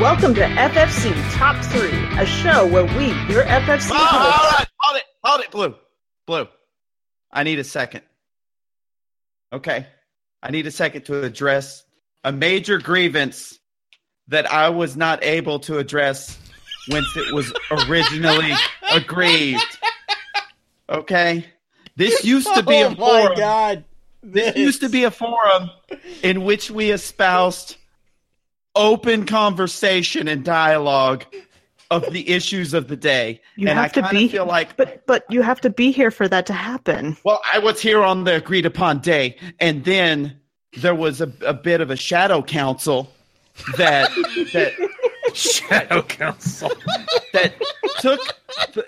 Welcome to FFC Top 3, a show where we, your FFC Oh, hosts, hold it, hold it, hold it, Blue. Blue. I need a second. Okay. I need a second to address a major grievance that I was not able to address once it was originally aggrieved. Okay? This used to be a oh my forum. god. This used to be a forum in which we espoused open conversation and dialogue of the issues of the day. You and have I to kinda be- feel like but but you have to be here for that to happen. well, I was here on the agreed upon day, and then there was a, a bit of a shadow council that that Shadow Council. that took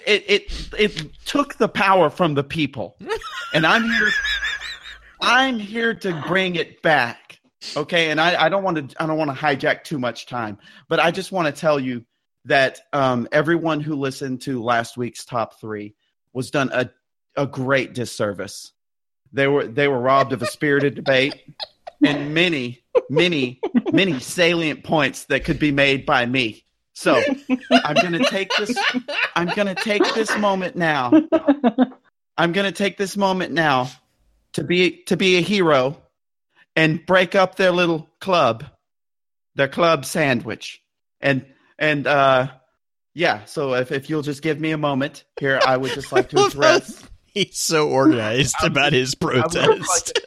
it, it it took the power from the people, and I'm here. I'm here to bring it back. Okay, and I, I don't want to I don't want to hijack too much time, but I just want to tell you that um, everyone who listened to last week's top three was done a a great disservice. They were they were robbed of a spirited debate and many many many salient points that could be made by me. So I'm gonna take this. I'm gonna take this moment now. I'm gonna take this moment now to be to be a hero and break up their little club, their club sandwich, and and uh, yeah. So if if you'll just give me a moment here, I would just like to address. He's so organized would- about his I would, just protest.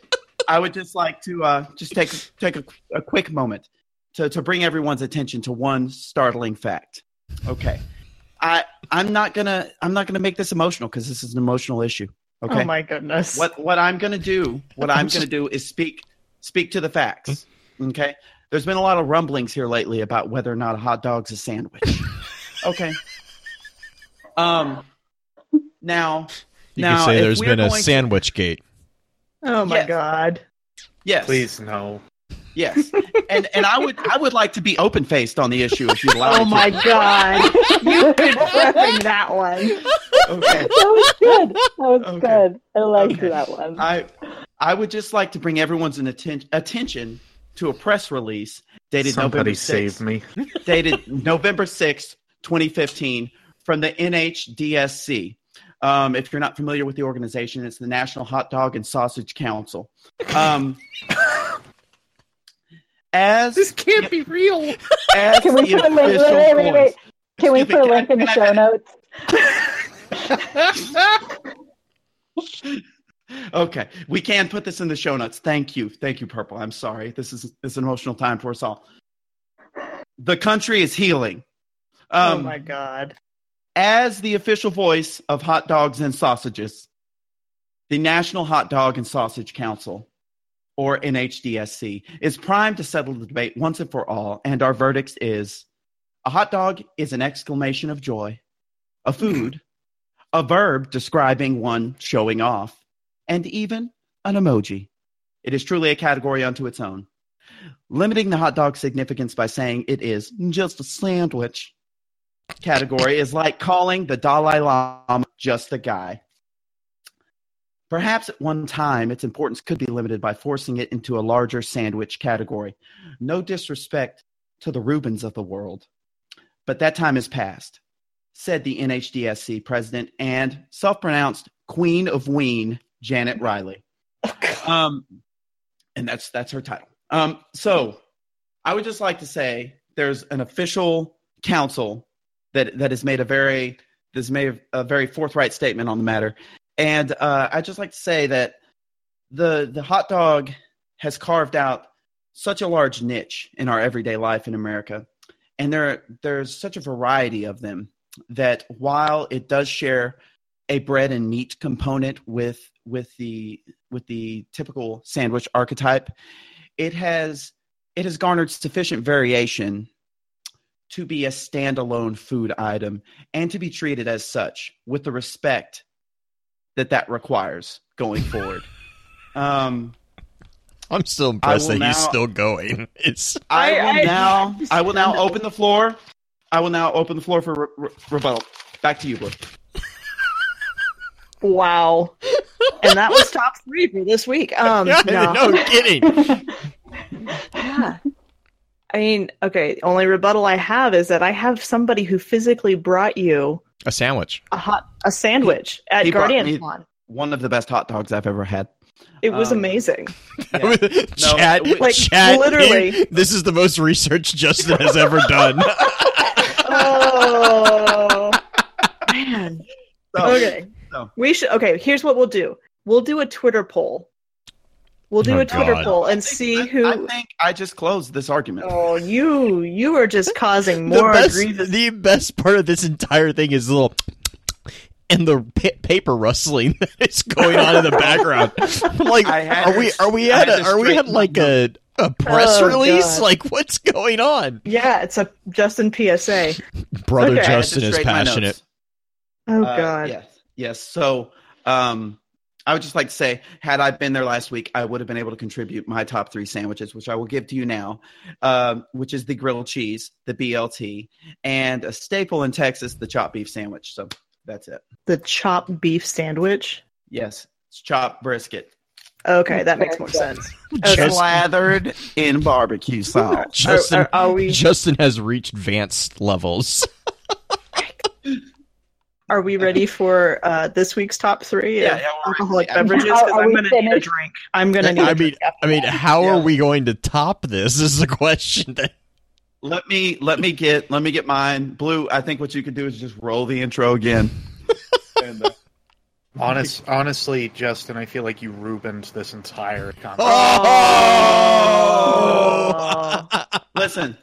I would just like to uh, just take take a, a quick moment to, to bring everyone's attention to one startling fact. Okay, I I'm not gonna I'm not gonna make this emotional because this is an emotional issue. Okay, Oh my goodness. what what I'm gonna do what I'm gonna do is speak speak to the facts. Okay, there's been a lot of rumblings here lately about whether or not a hot dog's a sandwich. Okay. Um. Now. You now, could say there's been a going to- sandwich gate. Oh my Yes. god. Yes. Please no. Yes, and and I would I would like to be open faced on the issue if you allow Oh me. my god. You've been prepping that one. Okay. That was good. That was Okay. good. I liked Okay. that one. I I would just like to bring everyone's atten- attention to a press release dated November Somebody 6th, save me. dated November sixth, 2015, from the NHDSC. Um, if you're not familiar with the organization, it's the National Hot Dog and Sausage Council. Um, as This can't be real. as Can we the put a link? Wait, official wait, wait, wait. Can we put a link in the show notes? Okay, we can put this in the show notes. Thank you, thank you, Purple. I'm sorry. This is this is an emotional time for us all. The country is healing. oh Um, my god. as the official voice of hot dogs and sausages, the National Hot Dog and Sausage Council, or NHDSC, is primed to settle the debate once and for all. And our verdict is a hot dog is an exclamation of joy, a food, a verb describing one showing off, and even an emoji. It is truly a category unto its own. Limiting the hot dog significance by saying it is just a sandwich category is like calling the Dalai Lama just a guy. Perhaps at one time its importance could be limited by forcing it into a larger sandwich category. No disrespect to the Reubens of the world, but that time is past, said the NHDSC president and self pronounced Queen of Wien, Janet Riley. Um, and that's that's her title. Um, so I would just like to say there's an official council that that has made a very this made a very forthright statement on the matter, and uh, I'd just like to say that the the hot dog has carved out such a large niche in our everyday life in America, and there there's such a variety of them that while it does share a bread and meat component with with the with the typical sandwich archetype, it has it has garnered sufficient variation to be a standalone food item and to be treated as such with the respect that that requires going forward. Um, I'm still impressed will that he's still going. It's I, I- will I- now. I will now open the floor. I will now open the floor for re- re- rebuttal. Back to you, Blue. Wow. and that was top three for this week. Um, no. no kidding. Yeah. I mean, okay, the only rebuttal I have is that I have somebody who physically brought you A sandwich. a hot a sandwich at he Guardian me- Con. One of the best hot dogs I've ever had. It was um, amazing. Yeah. chat, we- Like, chat. literally. This is the most research Justin has ever done. Oh man. So, Okay. So- We should okay, here's what we'll do. We'll do a Twitter poll. We'll do Oh, a Twitter God. poll and think- see I- who I think I just closed this argument. Oh, you you are just causing the more best, grievous the best part of this entire thing is the little and the pa- paper rustling that is going on in the background. Like, are we are we at a, are we at like a a press Oh, release? God. Like, what's going on? Yeah, it's a Justin PSA. Brother Okay. I had to I had to Justin is passionate. notes. Oh Uh, god. Yes. Yes. So, um, I would just like to say, had I been there last week, I would have been able to contribute my top three sandwiches, which I will give to you now, um, which is the grilled cheese, the BLT, and a staple in Texas, the chopped beef sandwich. So that's it. The chopped beef sandwich. Yes, it's chopped brisket, Okay, that makes more sense. Just- slathered in barbecue sauce. Justin, Are, are, are we Justin has reached advanced levels. are we ready for uh, this week's top three Yeah, yeah, alcoholic ready. beverages? Because I'm gonna need a drink. I'm gonna need. I a mean, drink after I mean, how Yeah. are we going to top this? This Is the question. That, Let me let me get let me get mine. Blue, I think what you could do is just roll the intro again. and, uh, Honest, honestly, Justin, I feel like you ruined this entire conversation. Oh! listen,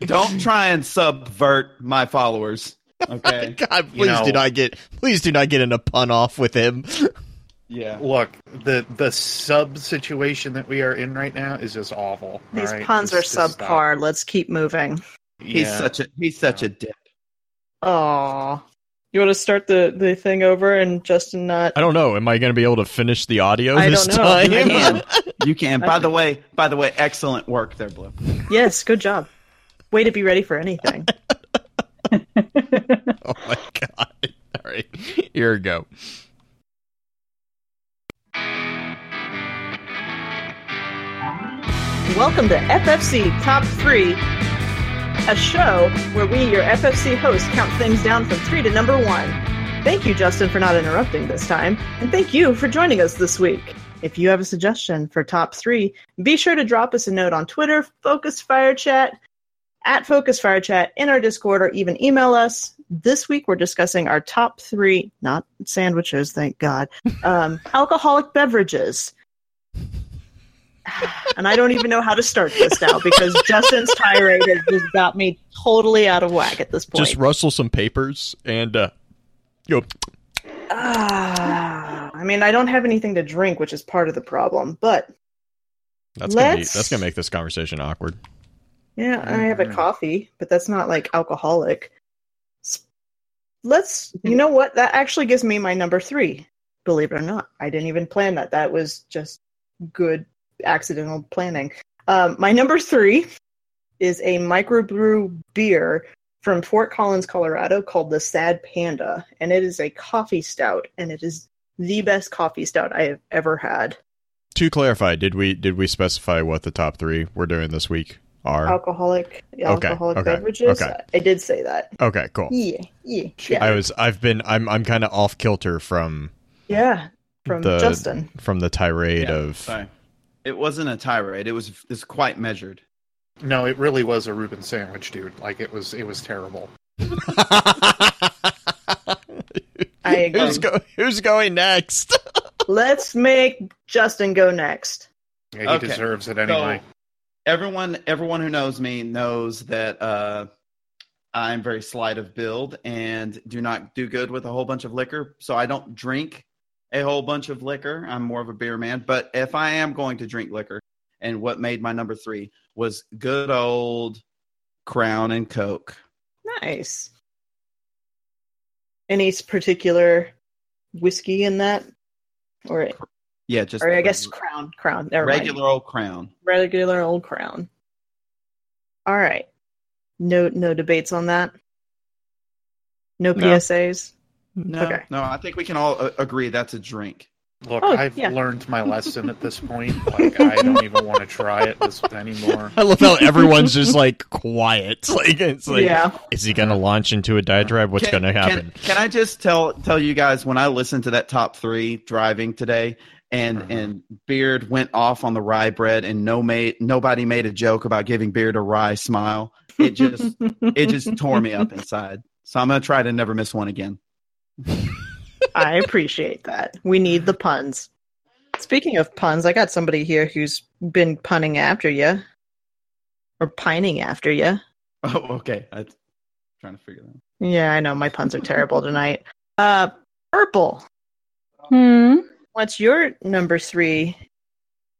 don't try and subvert my followers. Okay. God, please know- do not get please do not get in a pun off with him. Yeah. Look, the the sub situation that we are in right now is just awful. These all right? puns are Just- just stop. subpar. Let's keep moving. He's Yeah. such a he's such a dip. Oh, you want to start the the thing over and Justin not? I don't know. Am I going to be able to finish the audio I this don't know. time? I can. You can. By the way, by the way, excellent work there, Blue. Yes, good job. Way to be ready for anything. oh my god! All right, here we go. Welcome to FFC Top 3, a show where we, your FFC hosts, count things down from 3 to number 1. Thank you, Justin, for not interrupting this time, and thank you for joining us this week. If you have a suggestion for Top 3, be sure to drop us a note on Twitter, Focus Fire Chat, at Focus Fire Chat, in our Discord, or even email us. This week, we're discussing our top three, not sandwiches, thank God, um, alcoholic beverages and I don't even know how to start this now because Justin's tirade has just got me totally out of whack at this point. Just rustle some papers and uh, go. Ah, I mean, I don't have anything to drink, which is part of the problem. But That's gonna be, that's gonna make this conversation awkward. Yeah, I have a coffee, but that's not like alcoholic. Let's, you know what? That actually gives me my number three. Believe it or not, I didn't even plan that. That was just good accidental planning. Um, my number three is a microbrew beer from Fort Collins, Colorado, called the Sad Panda, and it is a coffee stout, and it is the best coffee stout I have ever had. To clarify, did we did we specify what the top three we're doing this week are? Alcoholic, alcoholic okay, beverages. okay. I did say that. Okay, cool. Yeah, yeah, yeah. I was I've been I'm I'm kind of off kilter from yeah, from the- Justin. from the tirade Yeah, of Sorry. It wasn't a tirade. It was it's quite measured. No, it really was a Reuben sandwich, dude. Like it was, it was terrible. I agree. who's go who's going next? Let's make Justin go next. Yeah, he Okay. deserves it anyway. So everyone everyone who knows me knows that uh, I'm very slight of build and do not do good with a whole bunch of liquor. So I don't drink a whole bunch of liquor. I'm more of a beer man. But if I am going to drink liquor, and what made my number three was good old Crown and Coke. Nice. Any particular whiskey in that, or, Yeah, just or I guess Crown, Crown. Never mind. regular old Crown. regular old Crown. All right. No, no debates on that. No No. PSAs. No, Okay. no, I think we can all uh, agree that's a drink. Look, Oh, I've yeah. learned my lesson at this point. Like, I don't even want to try it this anymore. I love how everyone's just like quiet. Like it's like, yeah. is he going to launch into a diatribe? What's Can- going to happen? Can, can I just tell tell you guys when I listened to that top three driving today, and Mhm. and Beard went off on the rye bread, and no made nobody made a joke about giving Beard a rye smile. It just it just tore me up inside. So I'm gonna try to never miss one again. I appreciate that. We need the puns. Speaking of puns, I got somebody here who's been punning after you, or pining after you. Oh, okay. I'm trying to figure that. out. Yeah, I know my puns are terrible tonight. Uh, purple. Hmm. What's your number three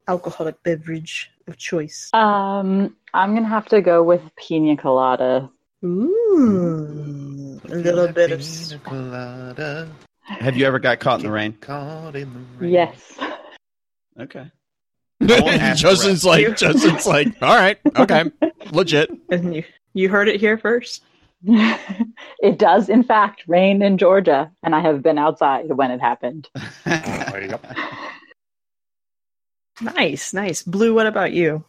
alcoholic beverage of choice? Um, I'm gonna have to go with pina colada. Ooh, a little bit of. Pina colada, Have you ever got caught in the rain? caught in the rain. Yes. Okay. I won't ask the Justin's like, Justin's like, all right, okay, legit. And you, you heard it here first. it does, in fact, rain in Georgia, and I have been outside when it happened. Oh, yep. Nice, nice. Blue, what about you?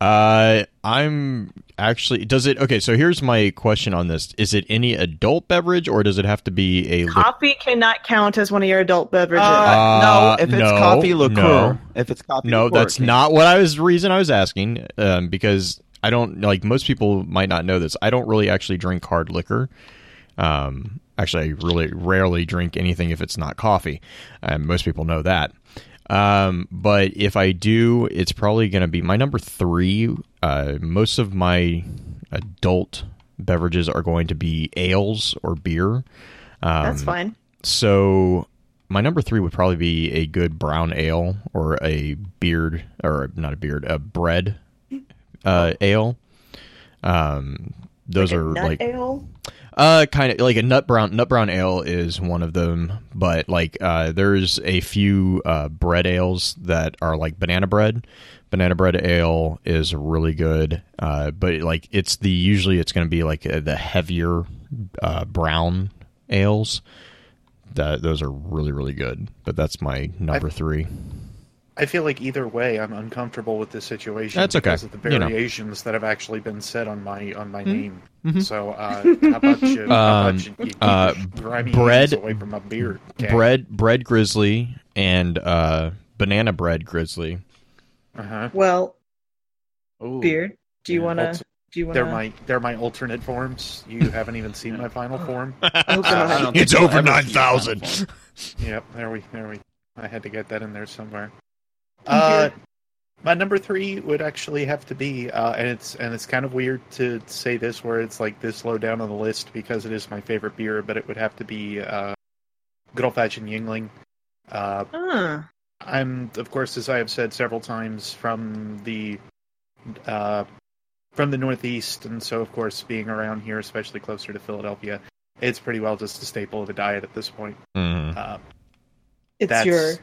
Uh, I'm actually. Does it? Okay, so here's my question on this: Is it any adult beverage, or does it have to be a? lic- Coffee cannot count as one of your adult beverages. Uh, Uh, no, if it's no, coffee liqueur. no. If it's coffee no, liqueur, that's not what I was. Reason I was asking, um, because I don't like most people might not know this. I don't really actually drink hard liquor. Um, actually, I really rarely drink anything if it's not coffee. Um, most people know that. Um, but if I do, it's probably going to be my number three. Uh, most of my adult beverages are going to be ales or beer. Um, That's fine. so my number three would probably be a good brown ale or a beard or not a beard, a bread uh, ale. Um, those Like a are like ale. uh, kind of like a nut brown. Nut brown ale is one of them, but like uh, there's a few uh, bread ales that are like banana bread. Banana bread ale is really good, uh, but like it's the usually it's going to be like uh, the heavier uh, brown ales. That those are really really good. But that's my number three. I feel like either way, I'm uncomfortable with this situation. That's okay. because of the You know. variations that have actually been said on my on my Mhm. name. Mhm. So, uh, how about you? how Um, about you, you uh, grimy bread- away from my beard? okay? Bread bread grizzly and uh, banana bread grizzly. Uh huh. Well, Ooh. beard. Do you Yeah, want to? also- Do you want They're my they're my alternate forms. You haven't even seen my final form. Oh, I- I God. It's over ever see nine that thousand. form. Yep, there we there we. I had to get that in there somewhere. Uh, my number three would actually have to be, uh, and it's and it's kind of weird to say this where it's like this low down on the list because it is my favorite beer, but it would have to be uh, good old fashioned Yuengling. Uh, Ah, I'm, of course, as I have said several times, from the uh, from the Northeast, and so of course, being around here, especially closer to Philadelphia, it's pretty well just a staple of the diet at this point. Mhm. Uh, it's your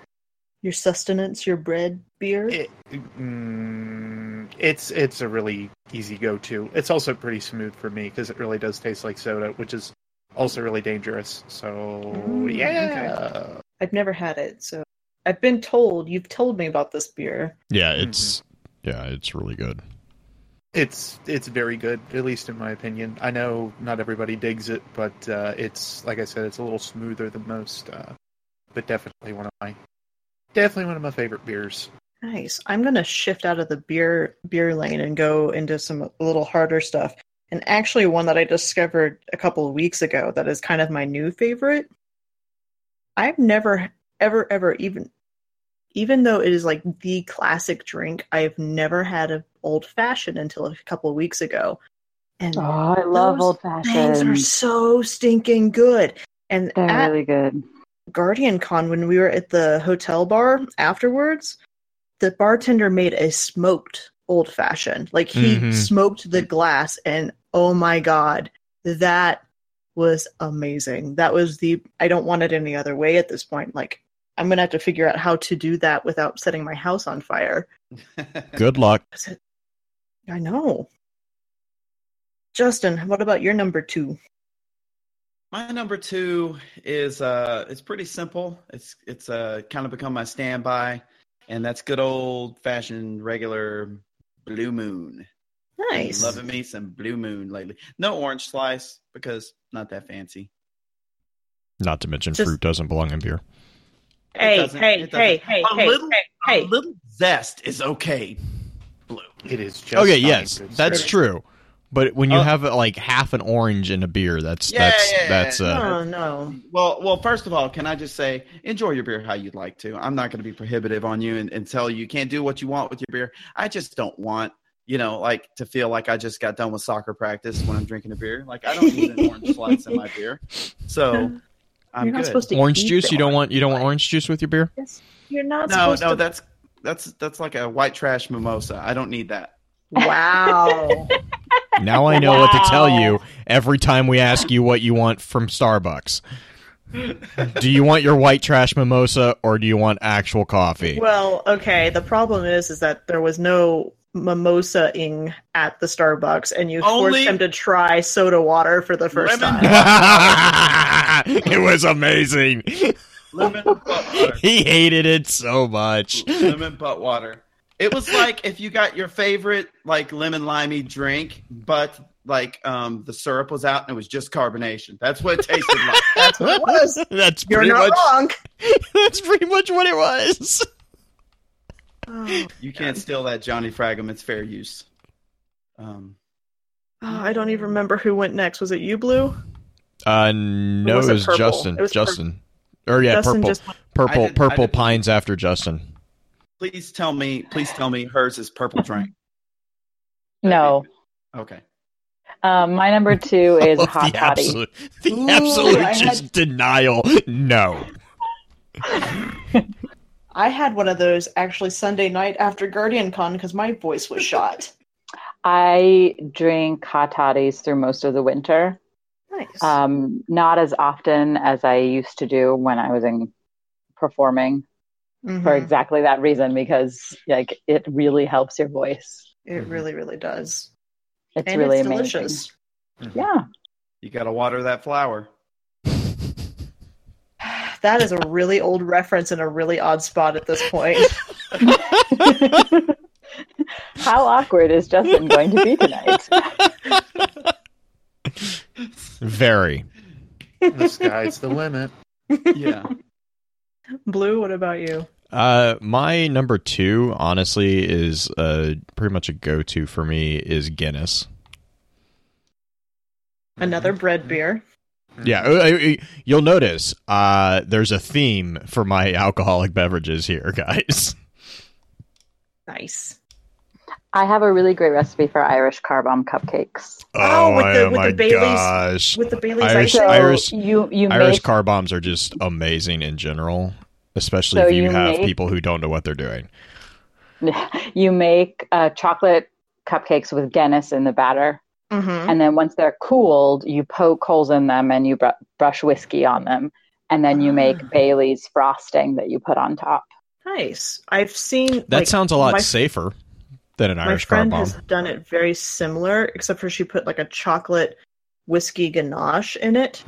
your sustenance, your bread beer. it, mm, it's it's a really easy go to. It's also pretty smooth for me because it really does taste like soda, which is also really dangerous. So Mm, yeah, I've never had it, so I've been told. You've told me about this beer. Yeah, it's yeah, it's really good. it's it's very good, at least in my opinion. I know not everybody digs it, but uh, it's like I said, it's a little smoother than most. Uh, but definitely one of my definitely one of my favorite beers. Nice. I'm gonna shift out of the beer beer lane and go into some a little harder stuff. And actually, one that I discovered a couple of weeks ago that is kind of my new favorite. I've never, ever, ever even, even though it is like the classic drink, I've never had an old fashioned until a couple of weeks ago. And Oh, I love those old things are so stinking good. And They're at really good. Guardian Con, when we were at the hotel bar afterwards, the bartender made a smoked old fashioned. Like he Mhm. smoked the glass, and oh my god, that was amazing. That was the I don't want it any other way at this point. Like I'm gonna have to figure out how to do that without setting my house on fire. Good luck. 'Cause it- I know. Justin, what about your number two? My number two is uh, it's pretty simple. It's it's uh, kind of become my standby, and that's good old fashioned regular Blue Moon. Nice. Loving me some Blue Moon lately. No orange slice because not that fancy. Not to mention, Just- fruit doesn't belong in beer. Hey, hey, hey, hey, A hey, little- hey, A little zest is okay. Blue. It is just Okay, yes, that's true. But when you Oh. have like half an orange in a beer, that's Yeah, that's yeah, yeah, that's uh, Oh no. Well, well. First of all, can I just say, enjoy your beer how you'd like to. I'm not going to be prohibitive on you and, and tell you you can't do what you want with your beer. I just don't want, you know, like to feel like I just got done with soccer practice when I'm drinking a beer. Like I don't need an orange slice in my beer. So I'm You're not good. supposed to orange eat juice. You don't want you don't want slice. orange juice with your beer. Yes. You're not no, supposed no. to. That's that's that's like a white trash mimosa. I don't need that. Wow. Now I know what to tell you every time we ask you what you want from Starbucks. do you want your white trash mimosa or do you want actual coffee? well, okay. The problem is, is that there was no mimosa-ing at the Starbucks, and you Only- forced him to try soda water for the first Lemon- time. it was amazing. Lemon butt water. he hated it so much. lemon butt water. It was like if you got your favorite like lemon limey drink, but like um the syrup was out and it was just carbonation. That's what it tasted like. That's what it was. That's You're pretty not much wrong. that's pretty much what it was. Oh, You can't steal that Johnny Fragum. It's fair use. Um, Oh, I don't even remember who went next. Was it you, Blue? Uh no, was it it was purple? Justin. It was pur- Justin. or yeah, Justin purple. just Purple did- purple did- pines after Justin. Please tell me. Please tell me hers is purple drink. No. Okay. Um, my number two is hot the toddy. absolute, the Ooh, absolute I just had- denial. No. I had one of those actually Sunday night after Guardian Con because my voice was shot. I drink hot toddies through most of the winter. Nice. Um, not as often as I used to do when I was in performing Mhm. for exactly that reason because like it really helps your voice. It really, really does. It's and really it's amazing. delicious. Yeah. You got to water that flower. That is a really old reference in a really odd spot at this point. How awkward is Justin going to be tonight? Very. The sky's the limit. Yeah. Blue, what about you? Uh, my number two, honestly, is uh pretty much a go-to for me is Guinness. Another bread beer. Yeah, uh, uh, you'll notice uh there's a theme for my alcoholic beverages here, guys. Nice. I have a really great recipe for Irish car bomb cupcakes. Oh, with the- oh with the my Baileys- gosh. With the Bailey's Irish- icing. So Irish- you you Irish make car bombs are just amazing in general, especially So if you, you have make- people who don't know what they're doing. you make uh, chocolate cupcakes with Guinness in the batter, Mhm. and then once they're cooled, you poke holes in them and you br- brush whiskey on them, and then you make Ah. Bailey's frosting that you put on top. Nice. I've seen That like, sounds a lot my, safer than an My Irish car friend has done it very similar, except for she put like a chocolate whiskey ganache in it,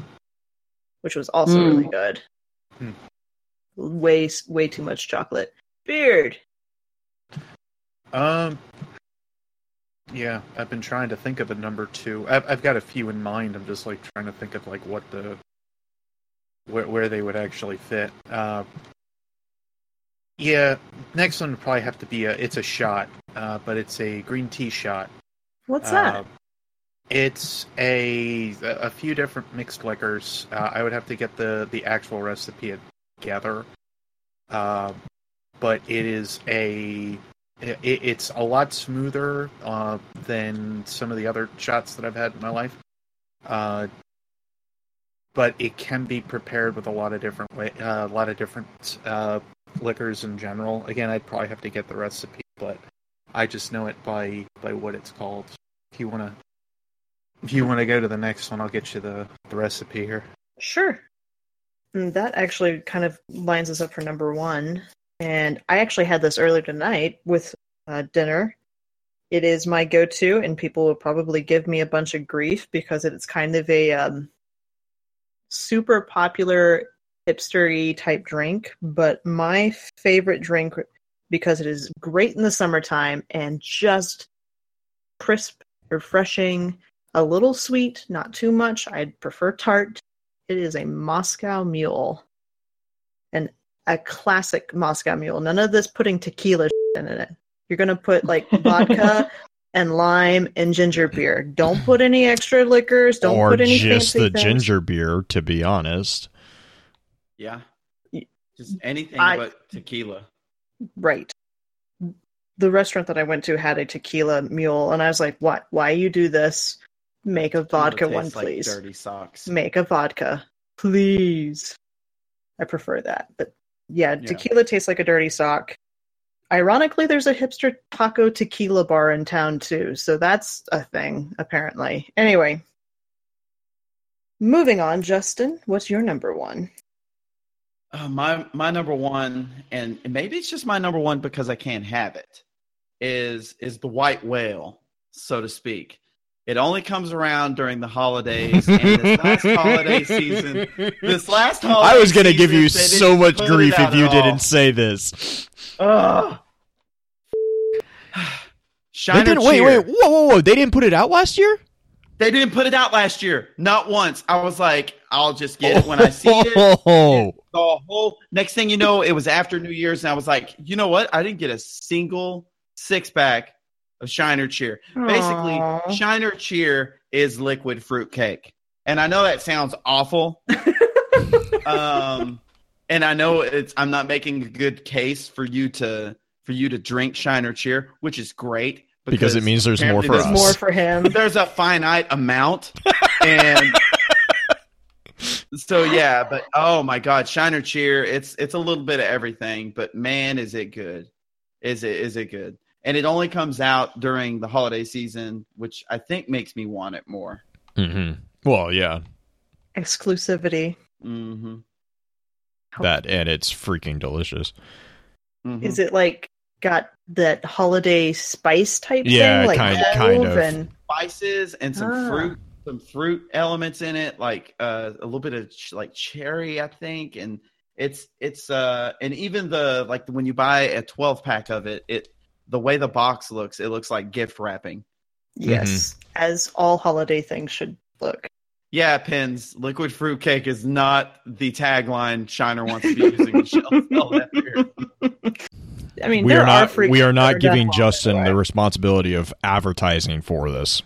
which was also Mm. really good. Hmm. Way way too much chocolate. Beard. Um. Yeah, I've been trying to think of a number two. I've, I've got a few in mind. I'm just like trying to think of like what the where where they would actually fit. Uh, yeah, next one would probably have to be a. It's a shot, uh, but it's a green tea shot. What's Uh, that? It's a a few different mixed liquors. Uh, I would have to get the the actual recipe together, uh, but it is a it, it's a lot smoother uh, than some of the other shots that I've had in my life. Uh, but it can be prepared with a lot of different way, uh, a lot of different uh, liquors in general. Again, I'd probably have to get the recipe, but I just know it by by what it's called. If you want to, if you want to go to the next one, I'll get you the the recipe here. Sure. And that actually kind of lines us up for number one. And I actually had this earlier tonight with uh, dinner. It is my go to, and people will probably give me a bunch of grief because it's kind of a um, super popular hipstery type drink, but my favorite drink because it is great in the summertime and just crisp, refreshing, a little sweet, not too much. I'd prefer tart. It is a Moscow Mule. And a classic Moscow Mule. None of this putting tequila in it. You're going to put like vodka and lime and ginger beer. Don't put any extra liquors. Don't or put any just the things. ginger beer, to be honest. Yeah. Just anything I- but tequila. Right. The restaurant that I went to had a tequila mule, and I was like, "What? Why you do this? Make a vodka one, like please. dirty socks. Make a vodka, please." I prefer that, but yeah, Yeah. tequila tastes like a dirty sock. Ironically, there's a hipster taco tequila bar in town too, so that's a thing apparently. Anyway, moving on, Justin, what's your number one? Uh, my my number one, and maybe it's just my number one because I can't have it, is is the white whale, so to speak. It only comes around during the holidays, and this last holiday season, this last holiday. I was going to give you so much grief if you didn't say this. Ugh. They didn't, wait, wait, whoa, whoa, whoa! They didn't put it out last year. They didn't put it out last year, not once. I was like, I'll just get it when I see it. Oh, the whole next thing you know, it was after New Year's, and I was like, you know what? I didn't get a single six pack of Shiner Cheer. Basically, Aw. Shiner Cheer is liquid fruit cake, and I know that sounds awful. um, and I know it's I'm not making a good case for you to for you to drink Shiner Cheer, which is great Because it means there's more for There's us. more for him. there's a finite amount and so yeah but oh my god shiner cheer it's it's a little bit of everything but man is it good is it is it good and it only comes out during the holiday season which i think makes me want it more Mm-hmm. Well, yeah, Exclusivity. mm-hmm, that and it's freaking delicious. mm-hmm. Is it like got that holiday spice type Yeah, thing? Like kind- kind of. And, spices and some Ah. fruit some fruit elements in it like uh, a little bit of ch- like cherry i think and it's it's uh and even the like when you buy a 12 pack of it it the way the box looks it looks like gift wrapping yes, as all holiday things should look. yeah pins liquid fruit cake is not the tagline shiner wants to be using the shelf spell that weird. I mean, we there are not. fruit we are not giving Justin the responsibility of advertising for this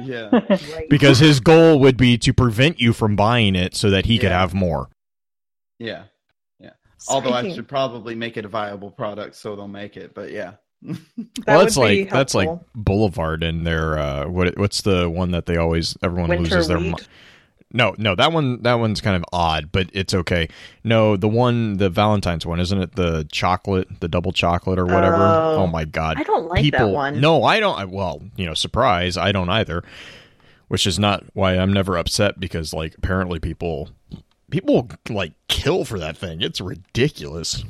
yeah Right. because his goal would be to prevent you from buying it so that he could have more. yeah yeah although i should probably make it a viable product so they'll make it but yeah that well, would that's like that's like. Boulevard and their uh, what what's the one that they always everyone winter loses their wheat. No, no, that one that one's kind of odd, but it's okay. No, the one the Valentine's one, isn't it the chocolate, the double chocolate or whatever? Oh. Oh, my god. I don't like People that one. No, I don't I, well, you know, surprise, I don't either. Which is not why I'm never upset because like apparently people people like kill for that thing. It's ridiculous.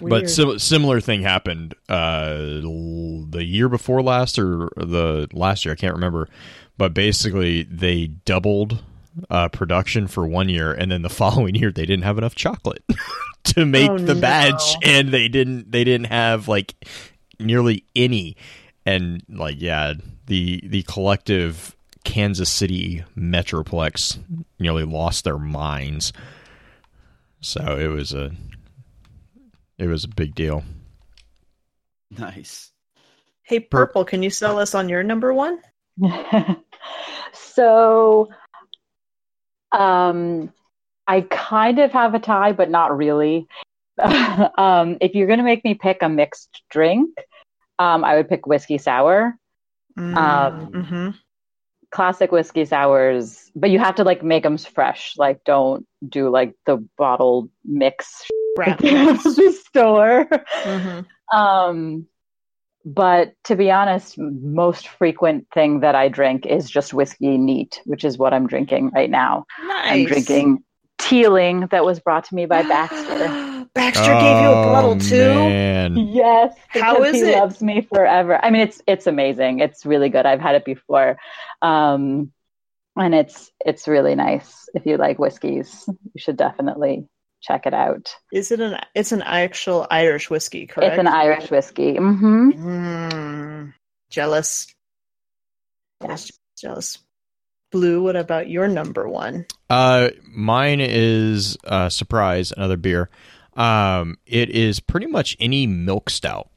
But sim- similar thing happened uh, the year before last or the last year. I can't remember. But basically, they doubled uh, production for one year, and then the following year they didn't have enough chocolate to make Oh, the batch, and they didn't they didn't have like nearly any. And like, yeah, the the collective Kansas City metroplex nearly lost their minds. So it was a it was a big deal. nice hey, purple, can you sell us on your number one? so um i kind of have a tie but not really. Um if you're going to make me pick a mixed drink um i would pick whiskey sour. Um, mhm. classic whiskey sours but you have to like make them fresh. Like don't do like the bottled mix at the store. Mhm. Um, but to be honest, most frequent thing that I drink is just whiskey neat, which is what I'm drinking right now. Nice. I'm drinking Teeling that was brought to me by Baxter. Baxter gave you a bottle Oh, too. Man. yes, How because he it? loves me forever. I mean, it's it's amazing. It's really good. I've had it before. Um, and it's it's really nice. If you like whiskeys, you should definitely check it out. Is it an? It's an actual Irish whiskey, correct? It's an Irish whiskey. hmm Mm, jealous. Yes. Jealous. Blue. What about your number one? Uh, mine is uh, surprise another beer. Um, it is pretty much any milk stout.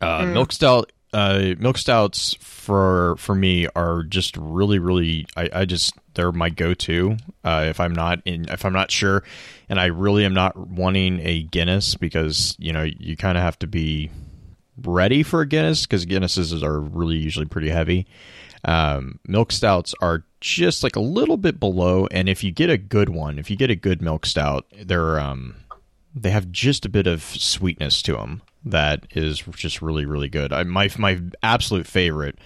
Uh, Mm. Milk stout. Uh, milk stouts for for me are just really really. I, I just they're my go to. Uh, if I'm not in, if I'm not sure, and I really am not wanting a Guinness because you know you kind of have to be ready for a Guinness because Guinnesses are really usually pretty heavy. Um, milk stouts are just like a little bit below, and if you get a good one, if you get a good milk stout, they're um, they have just a bit of sweetness to them that is just really really good. I, my my absolute favorite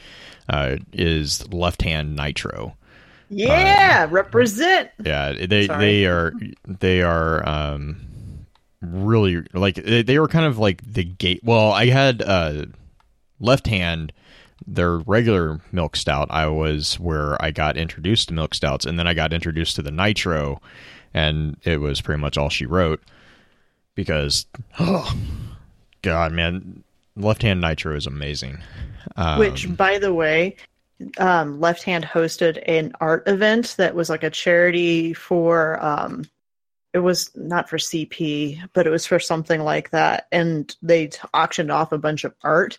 uh, is Left Hand Nitro. Yeah, represent. Yeah, they Sorry. they are they are um really like they, they were kind of like the gate. Well, I had uh left hand their regular milk stout. I was where I got introduced to milk stouts, and then I got introduced to the nitro, and it was pretty much all she wrote because oh god man, left hand nitro is amazing. Um, Which, by the way, um, Left Hand hosted an art event that was like a charity for. Um, it was not for CP, but it was for something like that, and they t- auctioned off a bunch of art.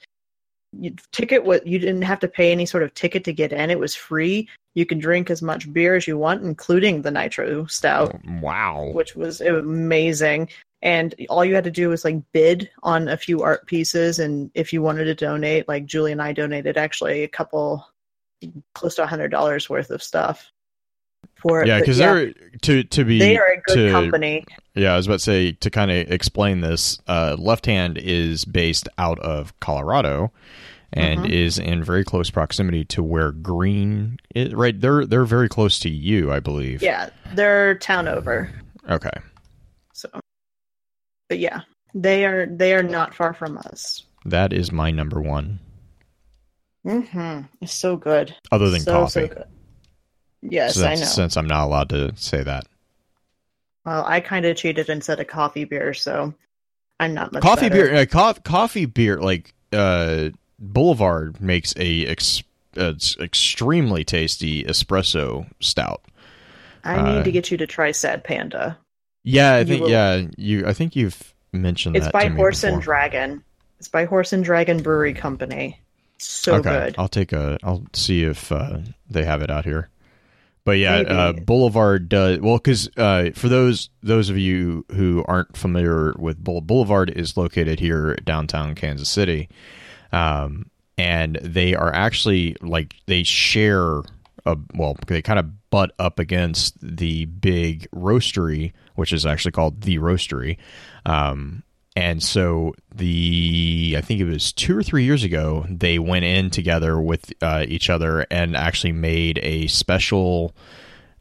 You, ticket what you didn't have to pay any sort of ticket to get in; it was free. You can drink as much beer as you want, including the nitro stout wow. which was amazing. And all you had to do was like bid on a few art pieces, and if you wanted to donate, like Julie and I donated actually a couple, close to a hundred dollars worth of stuff for. Yeah, because they're to to be they are a good to, company. Yeah, I was about to say to kind of explain this. Uh, Left Hand is based out of Colorado, and Mhm. is in very close proximity to where Green. Is, right, they're they're very close to you, I believe. Yeah, they're town over. Okay. So, but yeah, they are they are not far from us. That is my number one, hmm It's so good. other than so, coffee. So good. Yes, since, I know. since I'm not allowed to say that. Well, I kind of cheated and said a coffee beer, so I'm not much coffee better. beer, uh, co- coffee beer, like uh, Boulevard makes a ex- uh, extremely tasty espresso stout. I need Uh, to get you to try Sad Panda. Yeah, I You think will- yeah, you. I think you've mentioned It's that. by to me Horse and. Dragon. It's by Horse and Dragon Brewery Company. So okay, good. I'll take a. I'll see if uh, they have it out here. But yeah, uh, Boulevard does well because uh, for those those of you who aren't familiar with Boul- Boulevard is located here downtown Kansas City, um, and they are actually like they share a well they kind of butt up against the big roastery, which is actually called the Roastery. Um, and so the I think it was two or three years ago they went in together with uh, each other and actually made a special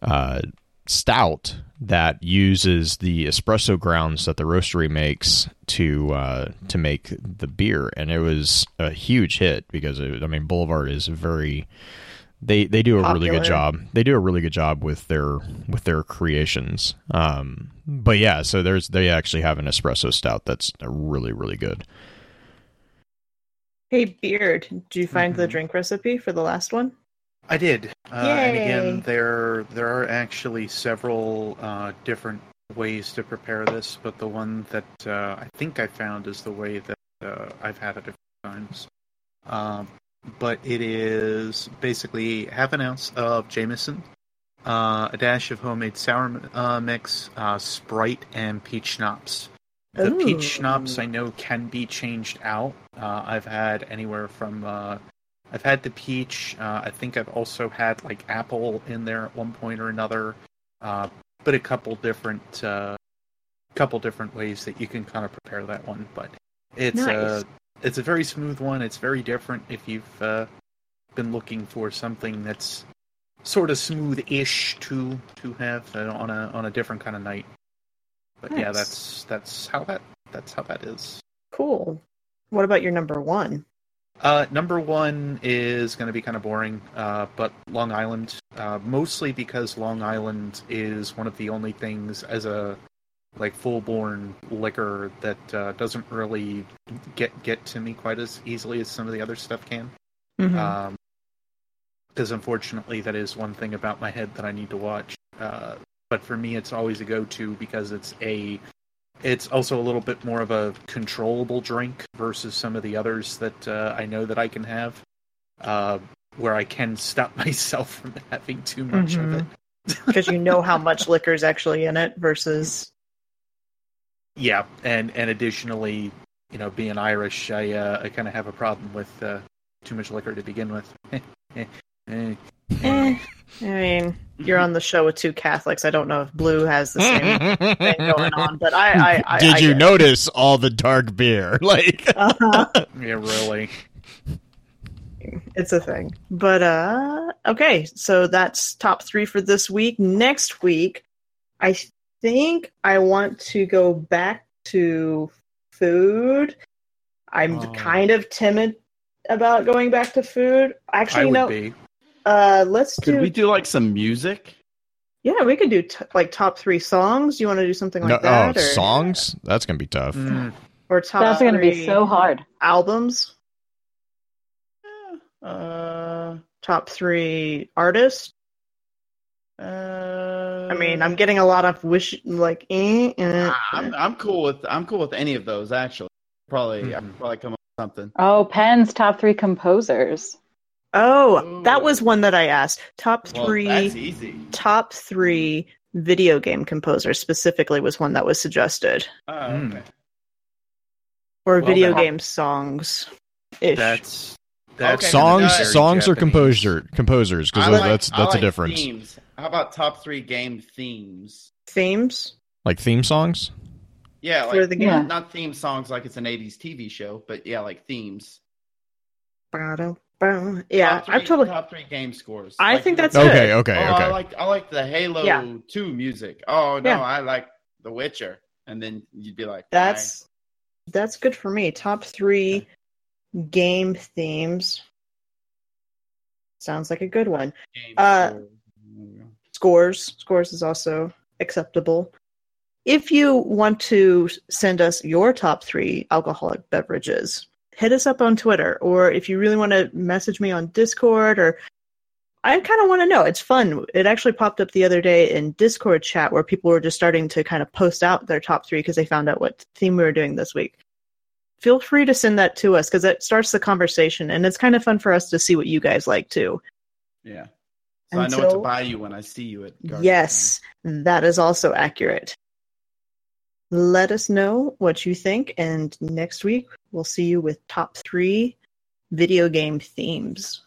uh, stout that uses the espresso grounds that the roastery makes to uh, to make the beer, and it was a huge hit because it, I mean Boulevard is very they they do a really good job. They do a really good job with their with their creations. Um, but yeah, so there's they actually have an espresso stout that's really really good. Hey Beard, do you find the Mhm. drink recipe for the last one? I did, uh, and again, there there are actually several uh, different ways to prepare this, but the one that uh, I think I found is the way that uh, I've had it a few times. But it is basically half an ounce of Jameson, uh, a dash of homemade sour uh, mix, uh, Sprite, and peach schnapps. The Ooh. peach schnapps I know can be changed out. Uh, I've had anywhere from uh, I've had the peach. Uh, I think I've also had like apple in there at one point or another. Uh, but a couple different, uh, couple different ways that you can kind of prepare that one. But it's Nice. a it's a very smooth one. It's very different if you've uh, been looking for something that's sort of smooth-ish to to have uh, on a on a different kind of night. But yeah, that's that's how that that's how that is. Cool. What about your number one? Uh, number one is going to be kind of boring, uh, but Long Island, uh, mostly because Long Island is one of the only things as a like full-born liquor that uh, doesn't really get get to me quite as easily as some of the other stuff can. Mhm. Um, because unfortunately, that is one thing about my head that I need to watch. Uh, but for me, it's always a go-to because it's a, it's also a little bit more of a controllable drink versus some of the others that uh, I know that I can have, uh, where I can stop myself from having too much of it. because you know how much liquor is actually in it versus Yeah, and and additionally, you know, being Irish, I uh, I kind of have a problem with uh, too much liquor to begin with. Eh. Eh, I mean, you're on the show with two Catholics. I don't know if Blue has the same thing going on, but I, I, I Did I you get it. notice all the dark beer? Like, Uh-huh. yeah, really. It's a thing. But uh okay, so that's top 3 for this week. Next week, I think I want to go back to food. I'm Oh. kind of timid about going back to food. Actually, I you would know, be. uh let's Could do we do like some music? Yeah, we could do t- like top 3 songs. You want to do something like no, that oh, or songs? That's gonna be tough. Mm, or top That's going to be so hard. albums, Uh, top 3 artists. Uh, I mean, I'm getting a lot of wish like eh, eh, I'm I'm cool with I'm cool with any of those actually. Probably I Mhm. could probably come up with something. Oh, Penn's top three composers. Oh, that was one that I asked. Top Well, three, that's easy. top three video game composers specifically was one that was suggested, Oh, Mm. okay. or Well, video then- game songs. That's that's Okay. songs, Very songs or composer composers because like- that's I that's like a difference. Themes. How about top three game themes? themes. Like theme songs. Yeah, For like the game. Yeah. not theme songs like it's an '80s TV show, but yeah, like themes. Ba-dum-bum. Yeah, top three, I've totally. top three game scores. I Like, think that's Okay, good. okay, oh, okay. I like I like the Halo Yeah. 2 music. Oh no, Yeah. I like The Witcher. And then you'd be like, That's that's good for me. Top three game themes. Sounds like a good one. "Fine, game uh, score." Scores. Scores is also acceptable. If you want to send us your top three alcoholic beverages hit us up on twitter or if you really want to message me on discord or i kind of want to know. It's fun. It actually popped up the other day in discord chat where people were just starting to kind of post out their top three because they found out what theme we were doing this week. Feel free to send that to us because it starts the conversation and it's kind of fun for us to see what you guys like too. Yeah. So I know what Until- to buy you when I see you at Garden Yes, that is also accurate. Let us know what you think, and next week we'll see you with top three video game themes.